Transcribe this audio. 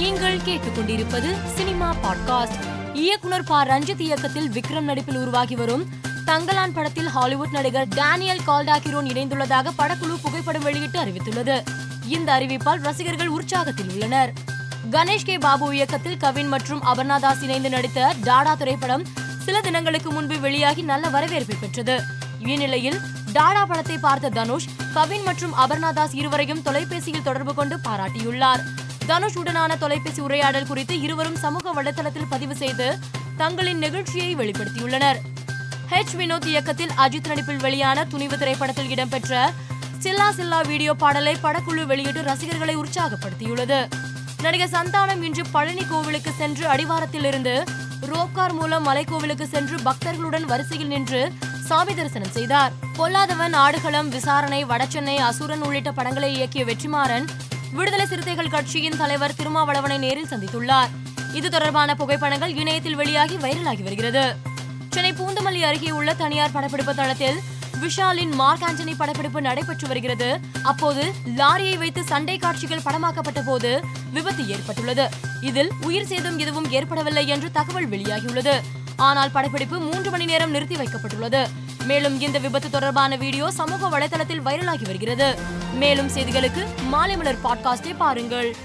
நீங்கள் கேட்டுக்கொண்டிருப்பது cinema podcast. இயக்குனர் ப. ரஞ்சித் இயக்கத்தில் விக்ரம் நடிப்பில் உருவாகி வரும் தங்கலான் படத்தில் ஹாலிவுட் நடிகர் டேனியல் கால்டாகிரோன் இணைந்துள்ளதாக படக்குழு புகைப்படம் வெளியிட்டு அறிவித்துள்ளது. இந்த அறிவிப்பால் ரசிகர்கள் உற்சாகத்தில் உள்ளனர். கணேஷ் கே. பாபு இயக்கத்தில் கவின் மற்றும் அபர்ணா தாஸ் இணைந்து நடித்த டாடா திரைப்படம் சில தினங்களுக்கு முன்பு வெளியாகி நல்ல வரவேற்பை பெற்றது. இந்நிலையில் டாடா படத்தை பார்த்த தனுஷ் கவின் மற்றும் அபர்ணா தாஸ் இருவரையும் தொலைபேசியில் தொடர்பு கொண்டு பாராட்டியுள்ளார். தனுஷ் உடனான தொலைபேசி உரையாடல் குறித்து இருவரும் சமூக வலைதளத்தில் பதிவு செய்து தங்களின் நெகிழ்ச்சியை வெளிப்படுத்தியுள்ளனர். ஹெச் வினோத் இயக்கத்தில் அஜித் நடிப்பில் வெளியான துணிவு திரைப்படத்தில் இடம்பெற்ற சில்லா சில்லா வீடியோ பாடலை படக்குழு வெளியிட்டு ரசிகர்களை உற்சாகப்படுத்தியுள்ளது. நடிகர் சந்தானம் இன்று பழனி கோவிலுக்கு சென்று அடிவாரத்தில் இருந்து ரோப்கார் மூலம் மலைக்கோவிலுக்கு சென்று பக்தர்களுடன் வரிசையில் நின்று சாமி தரிசனம் செய்தார். பொல்லாதவன் ஆடுகளம் விசாரணை வடசென்னை அசுரன் உள்ளிட்ட படங்களை இயக்கிய வெற்றிமாறன் விடுதலை சிறுத்தைகள் கட்சியின் தலைவர் திருமாவளவனை நேரில் சந்தித்துள்ளார். இது தொடர்பான புகைப்படங்கள் இணையத்தில் வெளியாகி வைரலாகி வருகிறது. சென்னை பூந்தமல்லி அருகே உள்ள தனியார் படப்பிடிப்பு தளத்தில் விஷாலின் மார்க் ஆண்டனி படப்பிடிப்பு நடைபெற்று வருகிறது. அப்போது லாரியை வைத்து சண்டை காட்சிகள் படமாக்கப்பட்ட போது விபத்து ஏற்பட்டுள்ளது. இதில் உயிர் சேதம் எதுவும் ஏற்படவில்லை என்று தகவல் வெளியாகியுள்ளது. ஆனால் படப்பிடிப்பு மூன்று மணி நேரம் நிறுத்தி வைக்கப்பட்டுள்ளது. மேலும் இந்த விபத்து தொடர்பான வீடியோ சமூக வலைதளத்தில் வைரலாகி வருகிறது. மேலும் செய்திகளுக்கு மாலை மலர் பாட்காஸ்டை பாருங்கள்.